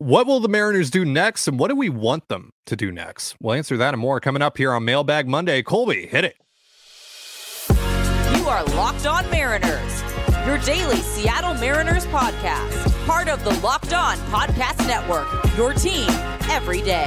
What will the Mariners do next, and what do we want them to do next? We'll answer that and more coming up here on Mailbag Monday. Colby, hit it. You are Locked On Mariners, your daily Seattle Mariners podcast, part of the Locked On Podcast Network, your team every day.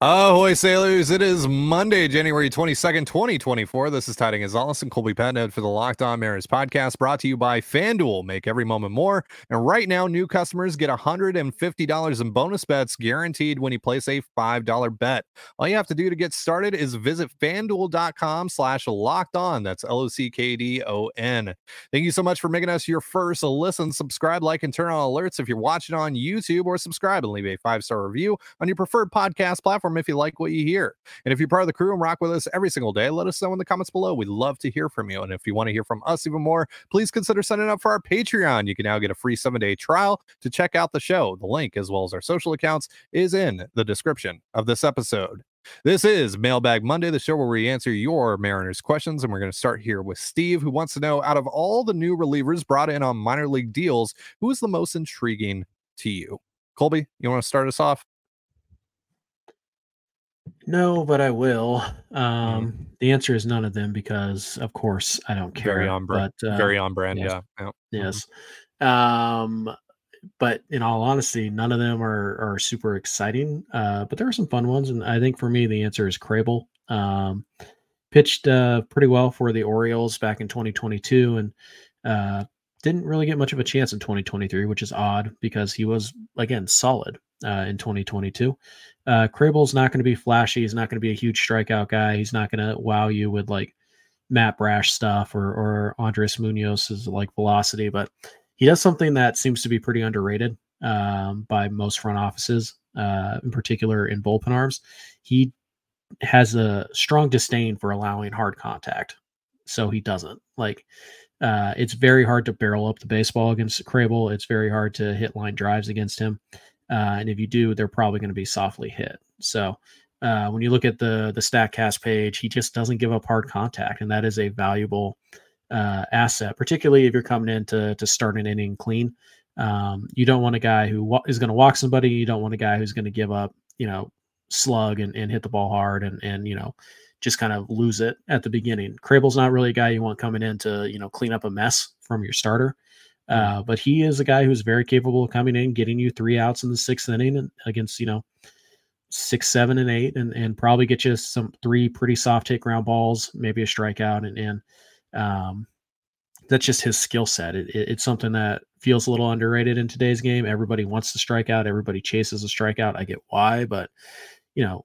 Ahoy, sailors. It is Monday, January 22nd, 2024. This is Ty Dane Gonzalez and Colby Patnode for the Locked On Mariners podcast brought to you by FanDuel. Make every moment more. And right now, new customers get $150 in bonus bets guaranteed when you place a $5 bet. All you have to do to get started is visit fanduel.com slash locked on. That's L O C K D O N. Thank you so much for making us your first listen. Subscribe, like, and turn on alerts if you're watching on YouTube, or subscribe and leave a five star review on your preferred podcast platform if you like what you hear. And if you're part of the crew and rock with us every single day, let us know in the comments below. We'd love to hear from you. And if you want to hear from us even more, please consider signing up for our Patreon. You can now get a free seven day trial to check out the show. The link, as well as our social accounts, is in the description of this episode. This is Mailbag Monday, the show where we answer your Mariners questions. And we're going to start here with Steve, who wants to know out of all the new relievers brought in on minor league deals, who is the most intriguing to you? Colby, you want to start us off? No, but I will. Um, mm. The answer is none of them because, of course, I don't care. Very on brand. But, uh, Very on brand. Yes. Yeah. yeah. Yes. Mm-hmm. Um, but in all honesty, none of them are are super exciting. Uh, but there are some fun ones, and I think for me, the answer is Krehbiel. Um, pitched uh, pretty well for the Orioles back in 2022, and uh, didn't really get much of a chance in 2023, which is odd because he was again solid uh, in 2022. Uh, Krehbiel's not going to be flashy. He's not going to be a huge strikeout guy. He's not going to wow you with like Matt Brash stuff or or Andres Munoz's like velocity, but he does something that seems to be pretty underrated um, by most front offices, uh, in particular in bullpen arms. He has a strong disdain for allowing hard contact, so he doesn't like. Uh, it's very hard to barrel up the baseball against Krehbiel. It's very hard to hit line drives against him. Uh, and if you do, they're probably going to be softly hit. So uh, when you look at the the Statcast page, he just doesn't give up hard contact, and that is a valuable uh, asset, particularly if you're coming in to to start an inning clean. Um, you don't want a guy who wa- is going to walk somebody. You don't want a guy who's going to give up, you know, slug and, and hit the ball hard and and you know just kind of lose it at the beginning. Krehbiel's not really a guy you want coming in to you know clean up a mess from your starter. Uh, but he is a guy who's very capable of coming in, getting you three outs in the sixth inning against, you know, six, seven, and eight, and, and probably get you some three pretty soft hit ground balls, maybe a strikeout. And, and um, that's just his skill set. It, it, it's something that feels a little underrated in today's game. Everybody wants to strike out, everybody chases a strikeout. I get why, but, you know,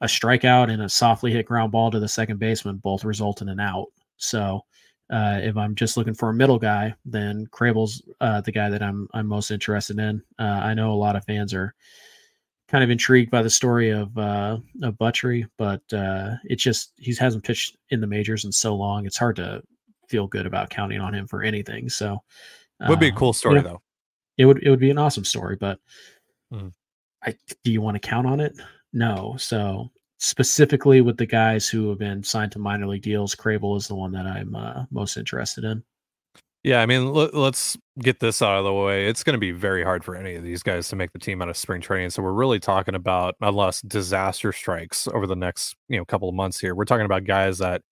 a strikeout and a softly hit ground ball to the second baseman both result in an out. So, uh, if I'm just looking for a middle guy, then Krehbiel's uh, the guy that I'm I'm most interested in. Uh, I know a lot of fans are kind of intrigued by the story of uh, of Butchery, but uh, it's just he hasn't pitched in the majors in so long. It's hard to feel good about counting on him for anything. So, would be a cool story yeah, though. It would it would be an awesome story, but mm. I do you want to count on it? No. So specifically with the guys who have been signed to minor league deals, Krehbiel is the one that I'm uh, most interested in. Yeah, I mean, l- let's get this out of the way. It's going to be very hard for any of these guys to make the team out of spring training. So we're really talking about, unless disaster strikes over the next, you know, couple of months here, we're talking about guys that,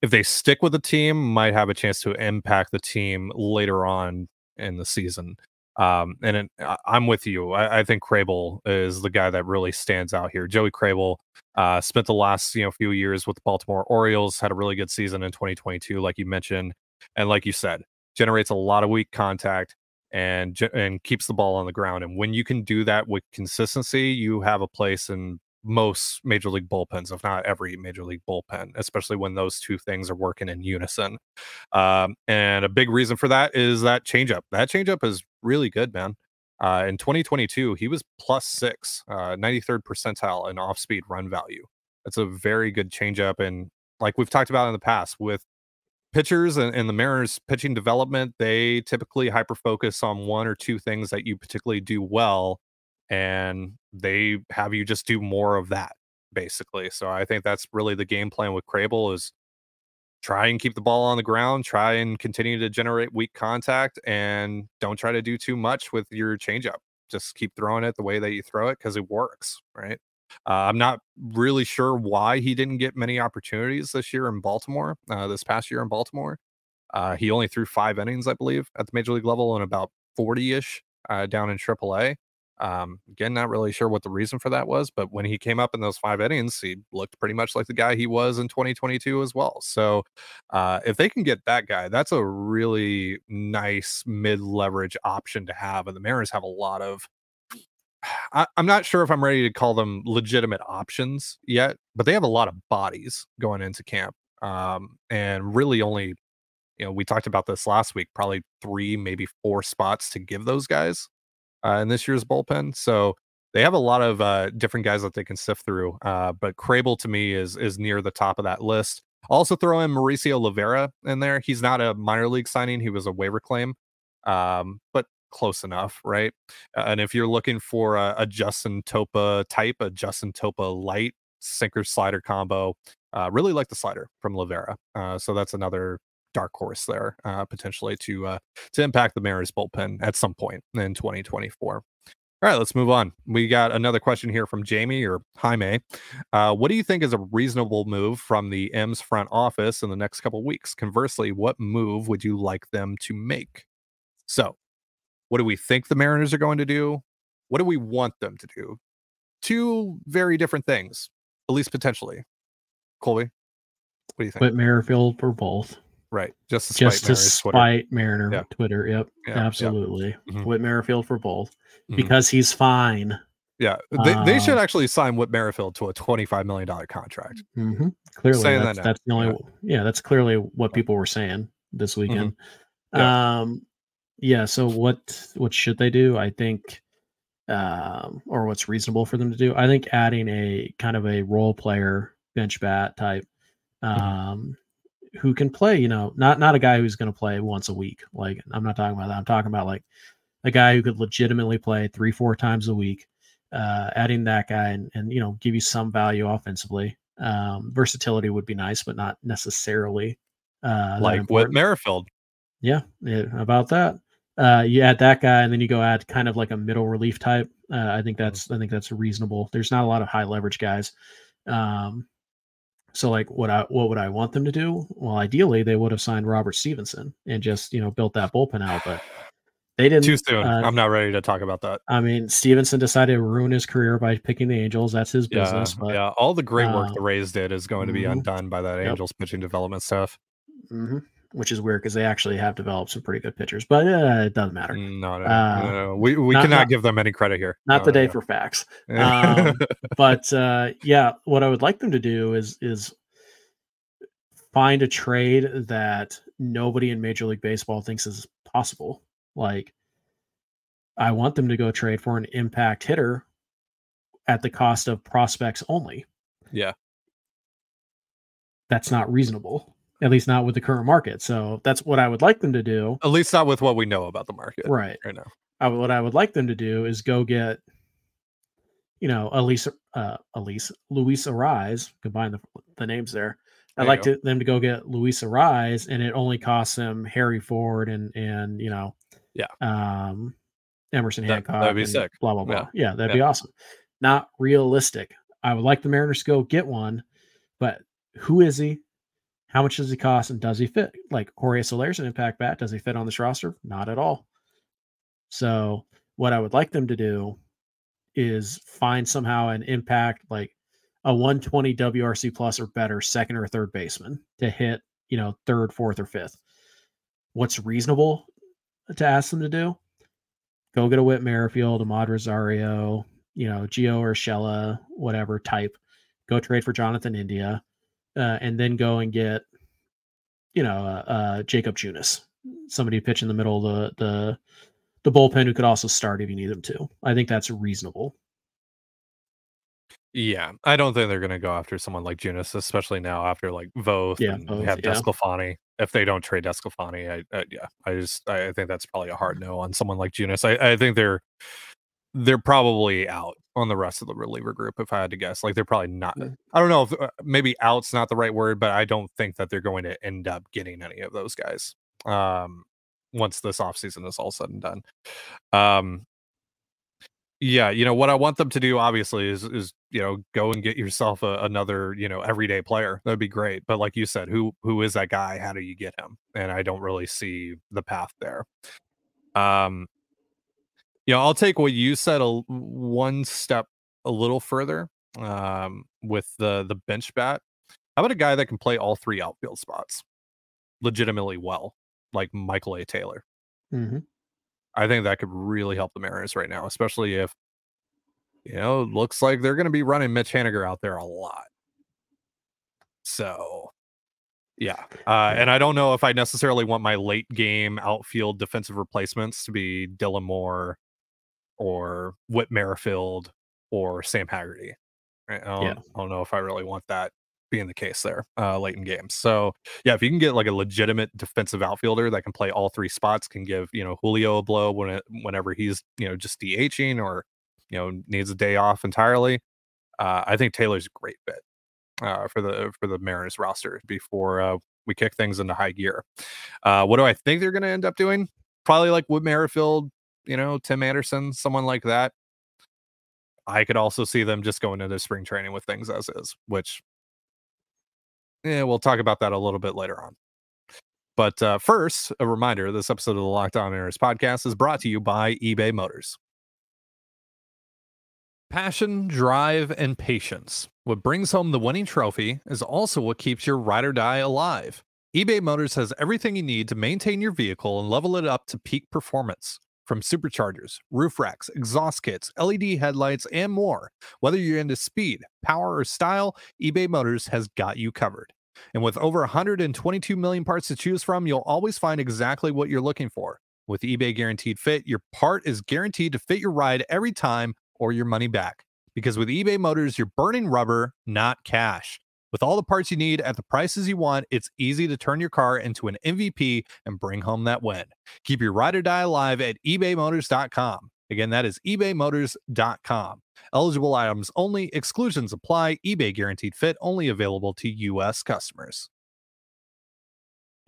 if they stick with the team, might have a chance to impact the team later on in the season. Um, and it, I'm with you. I, I, think Krehbiel is the guy that really stands out here. Joey Krehbiel uh, spent the last you know few years with the Baltimore Orioles, had a really good season in 2022, like you mentioned, and like you said, generates a lot of weak contact and and keeps the ball on the ground. And when you can do that with consistency, you have a place in most major league bullpens, if not every major league bullpen, especially when those two things are working in unison. Um, and a big reason for that is that changeup. That changeup is really good, man. Uh, in 2022, he was plus six, uh, 93rd percentile in off speed run value. That's a very good changeup. And like we've talked about in the past with pitchers and, and the Mariners pitching development, they typically hyper focus on one or two things that you particularly do well and they have you just do more of that basically. So I think that's really the game plan with Krehbiel is try and keep the ball on the ground, try and continue to generate weak contact, and don't try to do too much with your changeup. Just keep throwing it the way that you throw it because it works, right? Uh, I'm not really sure why he didn't get many opportunities this year in Baltimore, uh, this past year in Baltimore. Uh, he only threw five innings, I believe, at the major league level and about 40 ish uh, down in AAA. Um, again, not really sure what the reason for that was, but when he came up in those five innings, he looked pretty much like the guy he was in 2022 as well. So, uh, if they can get that guy, that's a really nice mid leverage option to have. And the Mariners have a lot of. I, I'm not sure if I'm ready to call them legitimate options yet, but they have a lot of bodies going into camp. Um, and really only, you know, we talked about this last week, probably three, maybe four spots to give those guys uh, in this year's bullpen. So they have a lot of uh, different guys that they can sift through. Uh, but Krehbiel to me is is near the top of that list. Also throw in Mauricio Llovera in there. He's not a minor league signing; he was a waiver claim, um, but close enough, right? And if you're looking for a, a, Justin Topa type, a Justin Topa light sinker slider combo, uh, really like the slider from Llovera. Uh, so that's another dark horse there uh, potentially to uh, to impact the Mariners bullpen at some point in 2024. All right, let's move on. We got another question here from Jamie or Jaime. Uh, what do you think is a reasonable move from the M's front office in the next couple weeks? Conversely, what move would you like them to make? So, what do we think the Mariners are going to do? What do we want them to do? Two very different things, at least potentially. Colby, what do you think? Whit Merrifield for both. Right. Just to spite just to Mariners spite Mariner yeah. Twitter. Yep. Yeah, absolutely. Yeah. Mm-hmm. Whit Merrifield for both mm-hmm. because he's fine. Yeah. They, uh, they should actually sign Whit Merrifield to a $25 million contract. Mm-hmm. Clearly. That's, that that's, the only, yeah. that's clearly what people were saying this mm-hmm. weekend. Yeah. Um, yeah. So what, what should they do? I think, um, or what's reasonable for them to do? I think adding a kind of a role player bench bat type, mm-hmm. um, who can play, you know, not not a guy who's going to play once a week. Like I'm not talking about that. I'm talking about like a guy who could legitimately play three, four times a week. Uh, adding that guy and, and you know give you some value offensively. Um, versatility would be nice, but not necessarily uh, like what Merrifield. Yeah, yeah, about that. Uh, you add that guy, and then you go add kind of like a middle relief type. Uh, I think mm-hmm. that's I think that's reasonable. There's not a lot of high leverage guys. Um, so like what I what would I want them to do? Well, ideally they would have signed Robert Stevenson and just, you know, built that bullpen out, but they didn't too soon. Uh, I'm not ready to talk about that. I mean, Stevenson decided to ruin his career by picking the Angels. That's his business. Yeah, but, yeah. all the great work uh, the Rays did is going to be mm-hmm. undone by that Angels yep. pitching development stuff. Mm-hmm. Which is weird because they actually have developed some pretty good pitchers, but uh, it doesn't matter. Mm, no, no, uh, no, no. we we not, cannot not, give them any credit here. Not the day for facts. Um, but uh, yeah, what I would like them to do is is find a trade that nobody in Major League Baseball thinks is possible. Like, I want them to go trade for an impact hitter at the cost of prospects only. Yeah. That's not reasonable, at least not with the current market. So that's what I would like them to do. At least not with what we know about the market right, right now. I, what I would like them to do is go get, you know, Elise, uh, Elise, Luis Arraez, combine the, the names there, I'd like to, them to go get Luis Arraez, and it only costs them Harry Ford and and you know, yeah, um, Emerson Hancock. That'd be sick. Blah blah blah. Yeah, yeah that'd yeah. be awesome. Not realistic. I would like the Mariners to go get one, but who is he? How much does he cost, and does he fit? Like Jorge Soler's an impact bat. Does he fit on this roster? Not at all. So what I would like them to do is find somehow an impact like a 120 WRC plus or better second or third baseman to hit, you know, third, fourth, or fifth. What's reasonable to ask them to do? Go get a Whit Merrifield, Amed Rosario, you know, Gio Urshela, whatever type. Go trade for Jonathan India, uh, and then go and get, you know, uh, uh, Jakob Junis, somebody pitch in the middle of the the the bullpen who could also start if you need them to. I think that's reasonable. Yeah, I don't think they're going to go after someone like Junis, especially now after like Voth yeah, and have yeah. DeSclafani. If they don't trade DeSclafani, I, I yeah, I just I, I, think that's probably a hard no on someone like Junis. I, I think they're they're probably out on the rest of the reliever group if I had to guess. Like they're probably not. I don't know if uh, maybe out's not the right word, but I don't think that they're going to end up getting any of those guys. Um, once this offseason is all said and done. Um, yeah, you know what I want them to do obviously is is you know go and get yourself a, another you know everyday player. That'd be great. But like you said, who who is that guy? How do you get him? And I don't really see the path there. Um, you know, I'll take what you said a one step a little further um, with the the bench bat. How about a guy that can play all three outfield spots legitimately well, like Michael A. Taylor? Mm-hmm. I think that could really help the Mariners right now, especially if you know, looks like they're going to be running Mitch Haniger out there a lot. So, yeah. Uh, and I don't know if I necessarily want my late game outfield defensive replacements to be Dylan Moore or Whit Merrifield or Sam Haggerty. Right? I, don't, Yeah. I don't know if I really want that being the case there uh, late in games. So yeah, if you can get like a legitimate defensive outfielder that can play all three spots, can give you know Julio a blow when it, whenever he's you know just DHing or you know needs a day off entirely. Uh, I think Taylor's a great fit uh, for the for the Mariners roster before uh, we kick things into high gear. Uh, what do I think they're going to end up doing? Probably like Whit Merrifield, you know, Tim Anderson, someone like that. I could also see them just going into spring training with things as is, which yeah, we'll talk about that a little bit later on. But uh, first, a reminder this episode of the Locked On Mariners podcast is brought to you by eBay Motors. Passion, drive, and patience. What brings home the winning trophy is also what keeps your ride or die alive. eBay Motors has everything you need to maintain your vehicle and level it up to peak performance. From superchargers, roof racks, exhaust kits, LED headlights, and more. Whether you're into speed, power, or style, eBay Motors has got you covered. And with over 122 million parts to choose from, you'll always find exactly what you're looking for. With eBay Guaranteed Fit, your part is guaranteed to fit your ride every time or your money back. Because with eBay Motors, you're burning rubber, not cash. With all the parts you need at the prices you want, it's easy to turn your car into an MVP and bring home that win. Keep your ride or die alive at ebaymotors.com. Again, that is ebaymotors.com. Eligible items only, exclusions apply, eBay guaranteed fit only available to U.S. customers.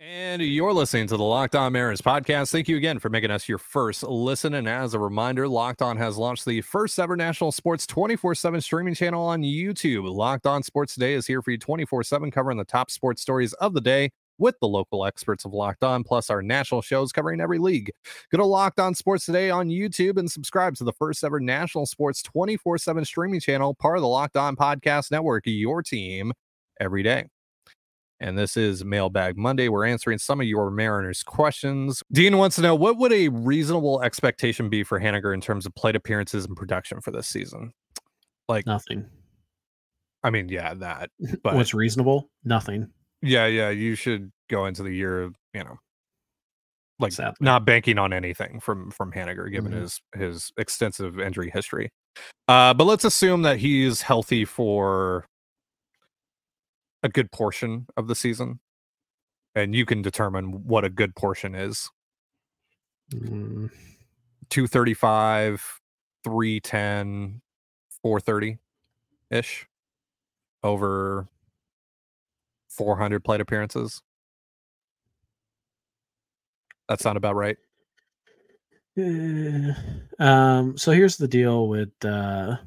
And you're listening to the Locked On Mariners podcast. Thank you again for making us your first listen. And as a reminder, Locked On has launched the first ever national sports 24 7 streaming channel on YouTube. Locked On Sports Today is here for you 24 7, covering the top sports stories of the day with the local experts of Locked On, plus our national shows covering every league. Go to Locked On Sports Today on YouTube and subscribe to the first ever national sports 24 7 streaming channel, part of the Locked On Podcast Network, your team every day. And this is Mailbag Monday. We're answering some of your Mariners questions. Dean wants to know what would a reasonable expectation be for Haniger in terms of plate appearances and production for this season? Like, Nothing. I mean, yeah, that. But What's reasonable? Nothing. yeah, yeah, you should go into the year, you know, like not banking on anything from from Haniger, given Mhm. his his extensive injury history. Uh, but let's assume that he's healthy for a good portion of the season, and you can determine what a good portion is. Mm, 235, 310, 430 ish over 400 plate appearances. That sound about right? eh, um, so here's the deal with uh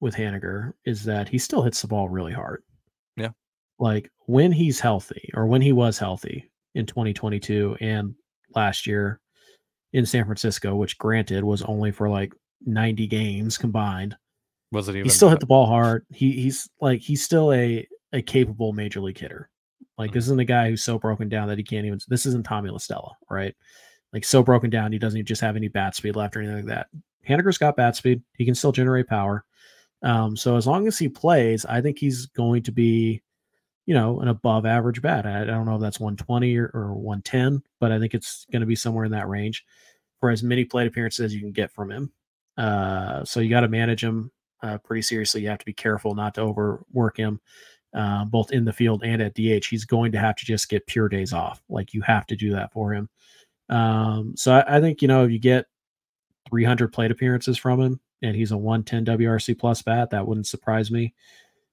with Haniger is that he still hits the ball really hard. Like when he's healthy or when he was healthy in 2022 and last year in San Francisco, which granted was only for like 90 games combined. Was it even? He still hit the ball hard. He he's like he's still a a capable major league hitter. Like this isn't a guy who's so broken down that he can't even. This isn't Tommy La Stella, right? Like so broken down he doesn't even just have any bat speed left or anything like that. Haniger's got bat speed. He can still generate power. Um, so as long as he plays, I think he's going to be, you know, an above average bat. I, I don't know if that's 120 or, or 110, but I think it's going to be somewhere in that range for as many plate appearances as you can get from him. Uh, so you got to manage him uh, pretty seriously. You have to be careful not to overwork him, uh, both in the field and at DH. He's going to have to just get pure days off. Like you have to do that for him. Um, so I, I think you know if you get 300 plate appearances from him, and he's a 110 WRC plus bat. That wouldn't surprise me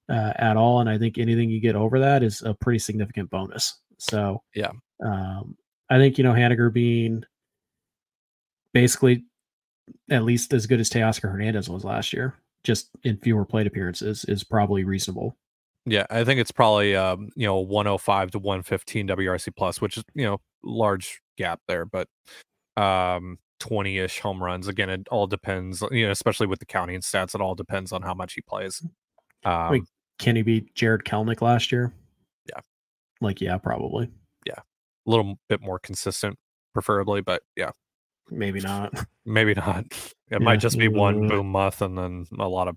uh, at all. And I think anything you get over that is a pretty significant bonus. So Yeah. um, I think you know Haniger being basically at least as good as Teoscar Hernandez was last year, just in fewer plate appearances, is probably reasonable. Yeah, I think it's probably um, you know 105 to 115 WRC plus, which is you know large gap there, but um 20ish home runs. Again, it all depends, you know, especially with the counting stats, it all depends on how much he plays. Um, Wait. Can he beat Jarred Kelenic last year? Yeah. Like, yeah, probably. Yeah. A little bit more consistent, preferably, but yeah, Maybe not. maybe not. It Yeah, might just be one boom month and then a lot of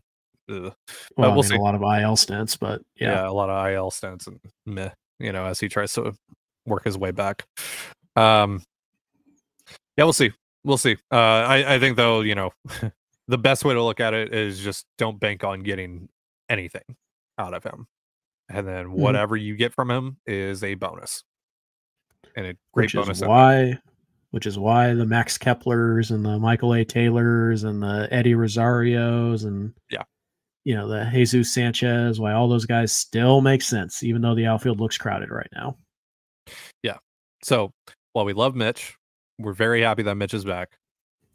ugh. Well, we'll mean, see. a lot of IL stints, but yeah. yeah. a lot of IL stints and meh, you know, as he tries to work his way back. Um, yeah, we'll see. We'll see. Uh, I, I think though, you know, the best way to look at it is just don't bank on getting anything out of him, and then Mm-hmm. whatever you get from him is a bonus, and a great which bonus. is why which is why the Max Keplers and the Michael A. Taylors and the Eddie Rosarios and Yeah. you know the Jesus Sanchez, why all those guys still make sense, even though the outfield looks crowded right now. Yeah. So while we love Mitch, we're very happy that Mitch is back.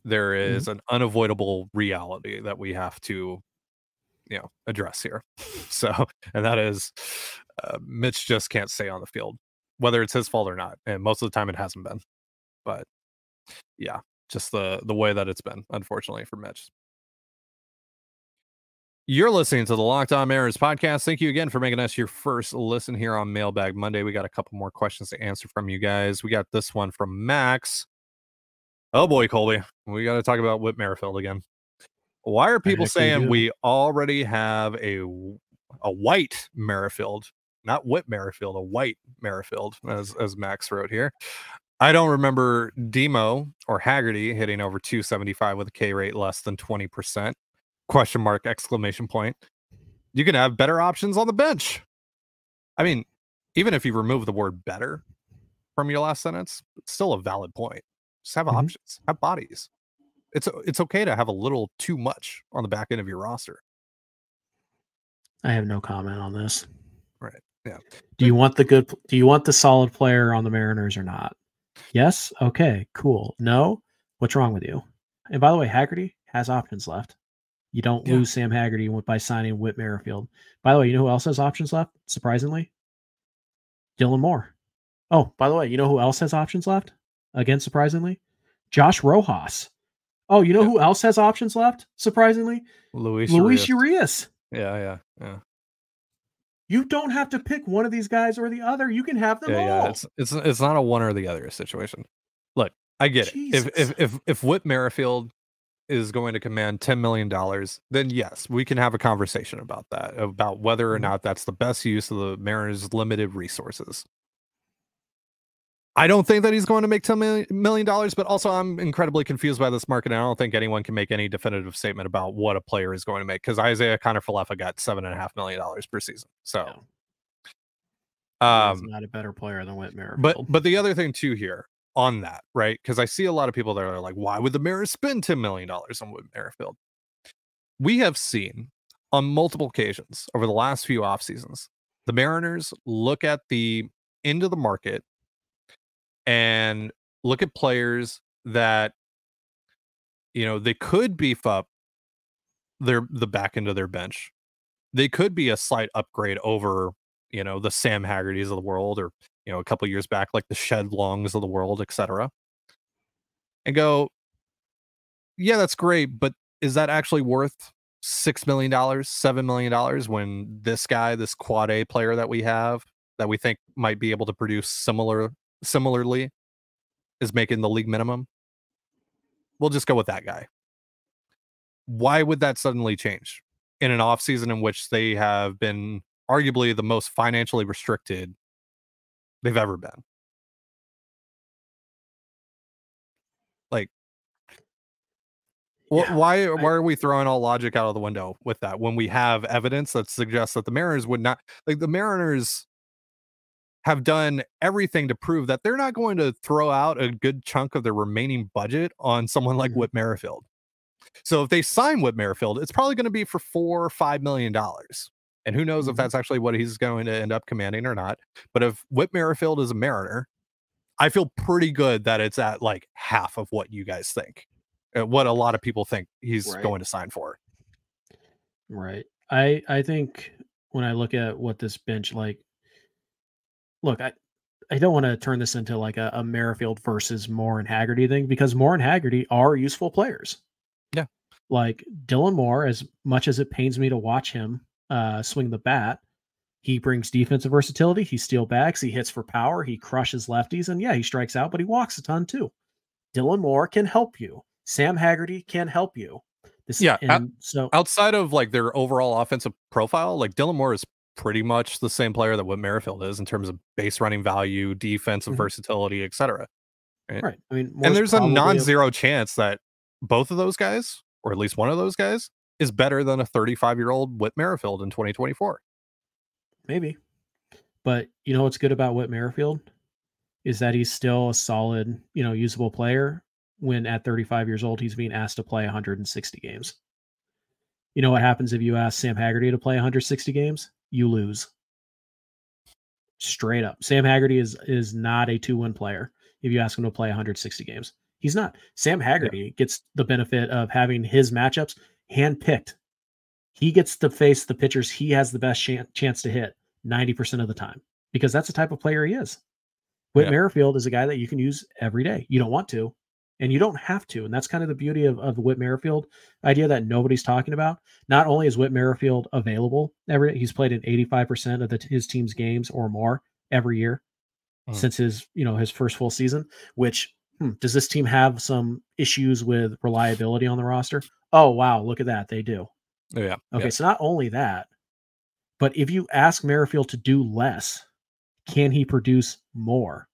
There is Mm-hmm. an unavoidable reality that we have to, you know, address here. So, and that is, uh, Mitch just can't stay on the field, whether it's his fault or not. And most of the time, it hasn't been. But yeah, just the the way that it's been, unfortunately, for Mitch. You're listening to the Locked On Mariners podcast. Thank you again for making us your first listen here on Mailbag Monday. We got a couple more questions to answer from you guys. We got this one from Max. Oh boy, Colby, we got to talk about Whit Merrifield again. Why are people saying we already have a a white Merrifield, not Whit Merrifield, a white Merrifield, as as Max wrote here? I don't remember Demo or Haggerty hitting over 275 with a K rate less than 20%. Question mark exclamation point. You can have better options on the bench. I mean, even if you remove the word better from your last sentence, it's still a valid point. Just have Mhm. options, have bodies. It's it's okay to have a little too much on the back end of your roster. I have no comment on this. Right, yeah. Do you want the good do you want the solid player on the Mariners or not? Yes? Okay, cool. No? What's wrong with you? And by the way, Haggerty has options left. You don't Yeah. lose Sam Haggerty by signing Whit Merrifield. By the way, you know who else has options left? Surprisingly, Dylan Moore. Oh, by the way, you know who else has options left? Again, surprisingly, Josh Rojas. Oh, you know Yeah. who else has options left? Surprisingly, Luis Luis Urias. Yeah, yeah, yeah. You don't have to pick one of these guys or the other. You can have them yeah, all. yeah. It's it's it's not a one or the other situation. Look, I get it. If if if if Whit Merrifield is going to command ten million dollars, then yes, we can have a conversation about that, about whether or Mhm. not that's the best use of the Mariners' limited resources. I don't think that he's going to make ten million million dollars, but also I'm incredibly confused by this market. And I don't think anyone can make any definitive statement about what a player is going to make because Isiah Kiner-Falefa got seven and a half million dollars per season. So, He's um, not a better player than Whit Merrifield. but but the other thing too here on that, right? Because I see a lot of people that are like, why would the Mariners spend ten million dollars on Whit Merrifield? We have seen on multiple occasions over the last few off seasons, the Mariners look at the end of the market and look at players that you know they could beef up their the back end of their bench. They could be a slight upgrade over, you know, the Sam Haggertys of the world or you know, a couple years back, like the Shed Longs of the world, etc. And go, yeah, that's great, but is that actually worth six million dollars, seven million dollars when this guy, this quad A player that we have, that we think might be able to produce similar similarly, is making the league minimum? We'll just go with that guy. Why would that suddenly change in an off season in which they have been arguably the most financially restricted they've ever been? Like, wh- Yeah, why why are we throwing all logic out of the window with that when we have evidence that suggests that the Mariners would not like the Mariners have done everything to prove that they're not going to throw out a good chunk of their remaining budget on someone like Mhm. Whit Merrifield. So if they sign Whit Merrifield, it's probably going to be for four or five million dollars. And who knows if Mhm. that's actually what he's going to end up commanding or not. But if Whit Merrifield is a Mariner, I feel pretty good that it's at like half of what you guys think, uh, what a lot of people think he's Right. going to sign for. Right. I I think when I look at what this bench like, look, I I don't want to turn this into like a, a Merrifield versus Moore and Haggerty thing because Moore and Haggerty are useful players. Yeah. Like Dylan Moore, as much as it pains me to watch him uh, swing the bat, he brings defensive versatility. He steal bags. He hits for power. He crushes lefties, and yeah, he strikes out, but he walks a ton too. Dylan Moore can help you. Sam Haggerty can help you. This, Yeah, and out- so Outside of like their overall offensive profile, like Dylan Moore is pretty much the same player that Whit Merrifield is in terms of base running value, defensive Mhm. versatility, etc. right. I mean, And there's a non-zero chance that both of those guys, or at least one of those guys, is better than a 35 year old Whit Merrifield in 2024. Maybe. But you know what's good about Whit Merrifield is that he's still a solid, you know, usable player when at 35 years old he's being asked to play 160 games. You know what happens if you ask Sam Haggerty to play 160 games? You lose. Straight up. Sam Haggerty is is not a two-win player if you ask him to play 160 games. He's not. Sam Haggerty gets the benefit of having his matchups handpicked. He gets to face the pitchers he has the best chan- chance to hit 90% of the time because that's the type of player he is. Whit Yeah. Merrifield is a guy that you can use every day. You don't want to, and you don't have to. And that's kind of the beauty of, of the Whit Merrifield idea that nobody's talking about. Not only is Whit Merrifield available every he's played in 85% of the, his team's games or more every year Mhm. since his, you know, his first full season, which hmm, does this team have some issues with reliability on the roster? Oh, wow, look at that. They do. Oh, yeah. Okay, yeah. so not only that, but if you ask Merrifield to do less, can he produce more?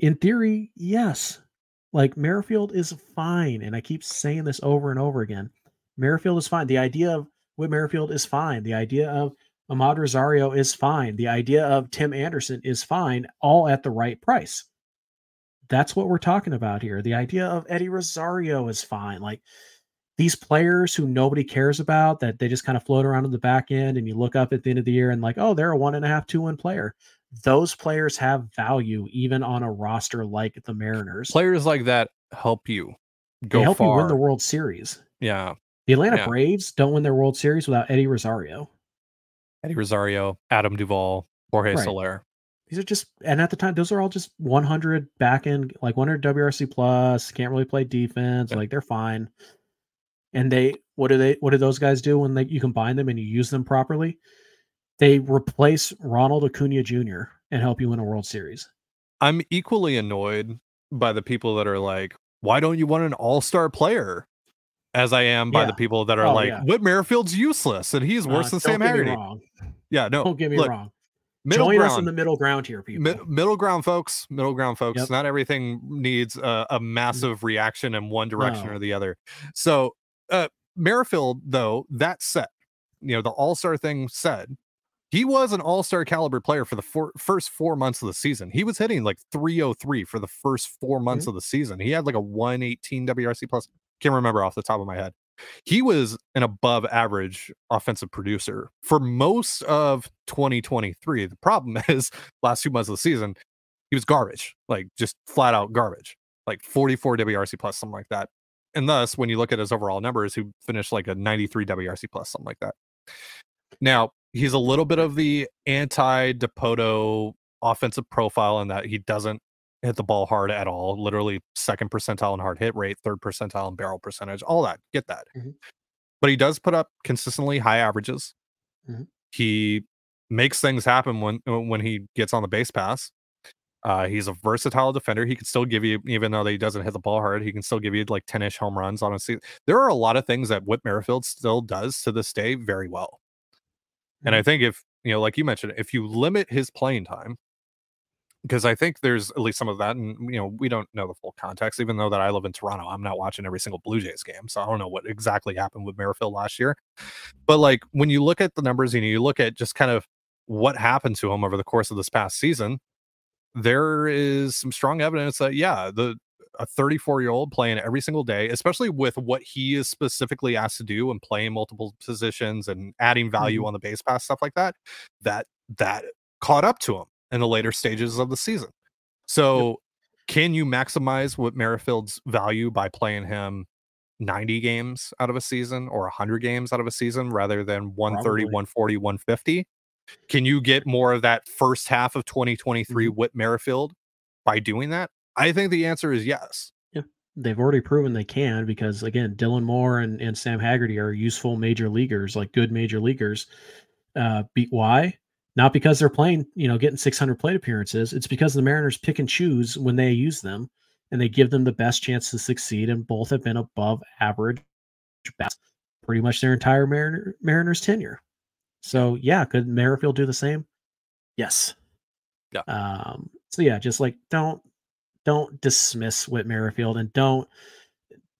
In theory, yes. Like Merrifield is fine, and I keep saying this over and over again. Merrifield is fine. The idea of Whit Merrifield is fine. The idea of Amed Rosario is fine. The idea of Tim Anderson is fine, all at the right price. That's what we're talking about here. The idea of Eddie Rosario is fine. Like these players who nobody cares about that they just kind of float around in the back end and you look up at the end of the year and like oh they're a one and a half two win player those players have value even on a roster like the mariners Players like that help you go they help far. you win the world series yeah. the atlanta Yeah. braves don't win their world series without eddie rosario Eddie Rosario, Adam Duvall, Jorge Right. Soler. these are just and at the time those are all just 100 back end like 100 wrc plus can't really play defense Yeah. like they're fine and they what do they what do those guys do when they you combine them and you use them properly they replace ronald acuna jr and help you win a world series I'm equally annoyed by the people that are like, why don't you want an all star player? As I am by the people that are Oh, like, yeah. Whit Merrifield's useless and he's worse Uh, than don't Sam get me Haggerty. wrong. Yeah, no. don't get me look, wrong Middle join ground, us in the middle ground here people mi- middle ground, folks. Middle ground, folks. Yep. Not everything needs a, a massive reaction in one direction No. or the other. So, uh, Merrifield, though, that said, you know, the all star thing said, he was an all star caliber player for the four, first four months of the season. He was hitting like 303 for the first four months Mm-hmm. of the season. He had like a 118 WRC plus. Can't remember off the top of my head. He was an above average offensive producer for most of 2023. The problem is, last two months of the season, he was garbage, like just flat out garbage, like 44 WRC plus, something like that. And thus, when you look at his overall numbers, he finished like a 93 WRC plus, something like that. Now, he's a little bit of the anti Dipoto offensive profile in that he doesn't hit the ball hard at all, literally second percentile in hard hit rate, third percentile in barrel percentage, all that. Get that. Mhm. But he does put up consistently high averages. Mhm. He makes things happen when when he gets on the base pass. Uh, he's a versatile defender. He can still give you, even though he doesn't hit the ball hard, he can still give you like 10 ish home runs on a season. There are a lot of things that Whit Merrifield still does to this day very well. And I mm-hmm. think if, you know, like you mentioned, if you limit his playing time, because I think there's at least some of that, and you know, we don't know the full context, even though that I live in Toronto, I'm not watching every single Blue Jays game. So I don't know what exactly happened with Merrifield last year. But like when you look at the numbers and you look at just kind of what happened to him over the course of this past season, there is some strong evidence that yeah, the a 34 year old playing every single day, especially with what he is specifically asked to do and playing multiple positions and adding value Mhm. on the base pass stuff like that, that that caught up to him in the later stages of the season. So, can you maximize what Merrifield's value by playing him 90 games out of a season or 100 games out of a season rather than 130, Probably. 140, 150? Can you get more of that first half of 2023 Mhm. with Merrifield by doing that? I think the answer is yes. Yeah. They've already proven they can because again, Dylan Moore and, and Sam Haggerty are useful major leaguers, like good major leaguers. Uh, beat why? Not because they're playing, you know, getting 600 plate appearances. It's because the Mariners pick and choose when they use them, and they give them the best chance to succeed. And both have been above average pretty much their entire Mariner, Mariners tenure. So yeah, could Merrifield do the same? Yes. Yeah. Um, so yeah, just like don't don't dismiss Whit Merrifield and don't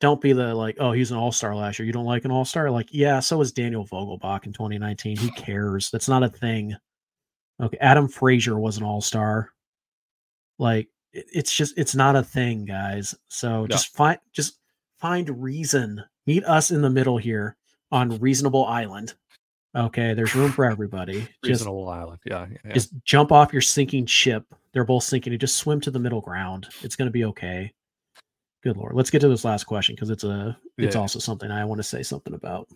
don't be the like, oh, he's an all-star last year. You don't like an all-star? Like, yeah, so was Daniel Vogelbach in 2019. Who cares? That's not a thing. Okay. Adam Frazier was an all-star. Like, it's just it's not a thing, guys. So Yeah. just find just find reason. Meet us in the middle here on Reasonable Island. Okay, there's room for everybody. Just Reasonable Island. Yeah. yeah, yeah. just jump off your sinking ship. They're both sinking. And just swim to the middle ground. It's going to be okay. Good lord. Let's get to this last question because it's a it's Yeah. also something I want to say something about.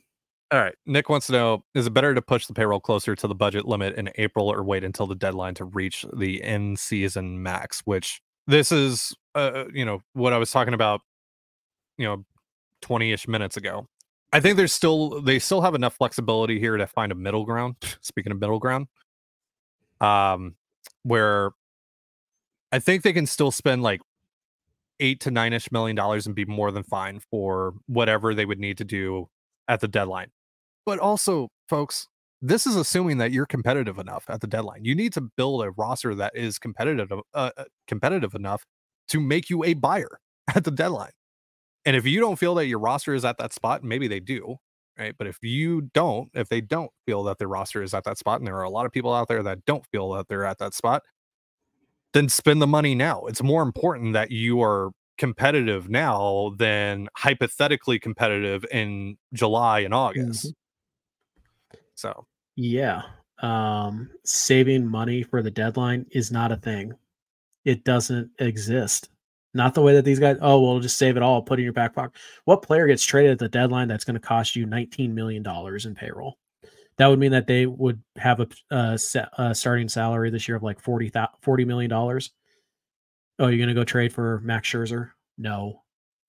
All right. Nick wants to know Is it better to push the payroll closer to the budget limit in April or wait until the deadline to reach the in season max? Which this is, uh, you know, what I was talking about, you know, 20 ish minutes ago. I think there's still, they still have enough flexibility here to find a middle ground. Speaking of middle ground, um, where I think they can still spend like eight to nine ish million dollars and be more than fine for whatever they would need to do at the deadline. But also, folks, this is assuming that you're competitive enough at the deadline. You need to build a roster that is competitive, uh, uh, competitive enough to make you a buyer at the deadline. And if you don't feel that your roster is at that spot, maybe they do, right? But if you don't, if they don't feel that their roster is at that spot, and there are a lot of people out there that don't feel that they're at that spot, then spend the money now. It's more important that you are competitive now than hypothetically competitive in July and August. So, Yeah. Um saving money for the deadline is not a thing. It doesn't exist. Not the way that these guys, oh, well, just save it all, put it in your back pocket. What player gets traded at the deadline that's going to cost you $19 million in payroll? That would mean that they would have a, uh sa- a starting salary this year of like 40, thou- $40 million. Oh, you're going to go trade for Max Scherzer? No,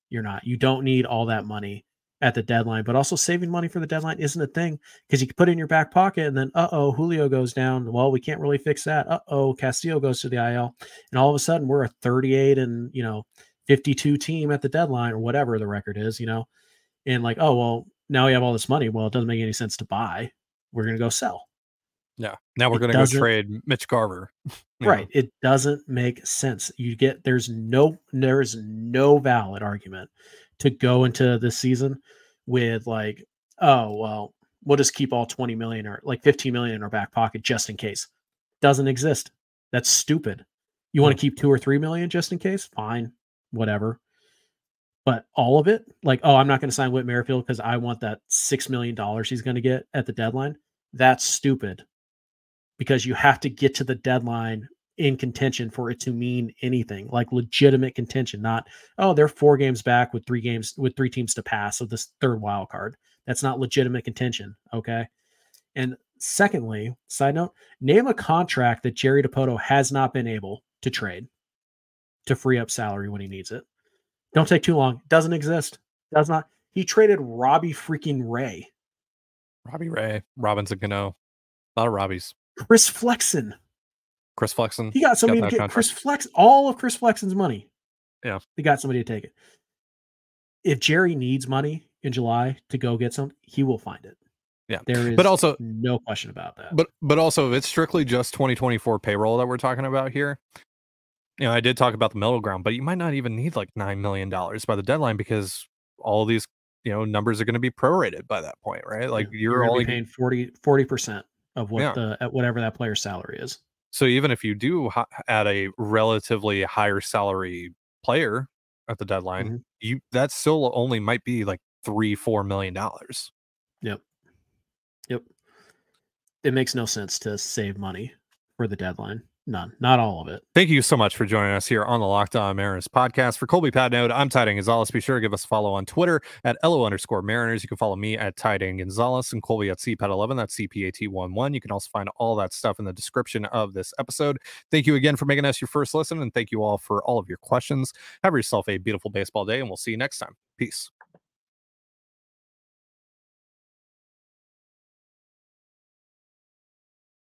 you're not. You don't need all that money at the deadline, but also saving money for the deadline isn't a thing because you can put it in your back pocket and then, uh oh, Julio goes down. Well, we can't really fix that. Uh oh, Castillo goes to the IL. And all of a sudden, we're a 38 and, you know, 52 team at the deadline or whatever the record is, you know, and like, oh, well, now we have all this money. Well, it doesn't make any sense to buy. We're going to go sell. yeah. Now we're going to go trade Mitch Garver. know. Right. It doesn't make sense. You get there's no there is no valid argument to go into the season with like, oh well, we'll just keep all 20 million or like 15 million in our back pocket just in case. Doesn't exist. That's stupid. You want to keep two or three million just in case? Fine. Whatever. But all of it, like, oh, I'm not going to sign Whit Merrifield because I want that six million dollars he's going to get at the deadline. That's stupid because you have to get to the deadline in contention for it to mean anything like legitimate contention not oh they're four games back with three games with three teams to pass of this third wild card. That's not legitimate contention okay? And secondly side note name a contract that jerry dipoto has not been able to trade to free up salary when he needs it. Don't take too long. Doesn't exist. Does not. He traded robbie freaking ray Robbie Ray, Robinson Cano, a lot of Robbies. chris flexen Chris Flexen. He got somebody that to get contract. Chris Flex all of Chris Flexen's money. Yeah. He got somebody to take it. If Jerry needs money in July to go get some, he will find it. Yeah. There is But also- no question about that. But but also, if it's strictly just 2024 payroll that we're talking about here, you know, I did talk about the middle ground, but you might not even need like nine million dollars by the deadline because all these you know numbers are going to be prorated by that point, right? Like Yeah, you're, gonna only paying 40 percent of what Yeah. the at whatever that player's salary is. so even if you do ha- add a relatively higher salary player at the deadline, Mhm. you that still only might be like three, four million dollars. Yep. Yep. It makes no sense to save money for the deadline. None. Not all of it. Thank you so much for joining us here on the Locked On Mariners podcast. For Colby Patnode, I'm Ty Dane Gonzalez. Be sure to give us a follow on Twitter at LO underscore Mariners. You can follow me at Ty Dane Gonzalez and Colby at CPAT11. That's CPAT11. You can also find all that stuff in the description of this episode. Thank you again for making us your first listen, and thank you all for all of your questions. Have yourself a beautiful baseball day, and we'll see you next time. Peace.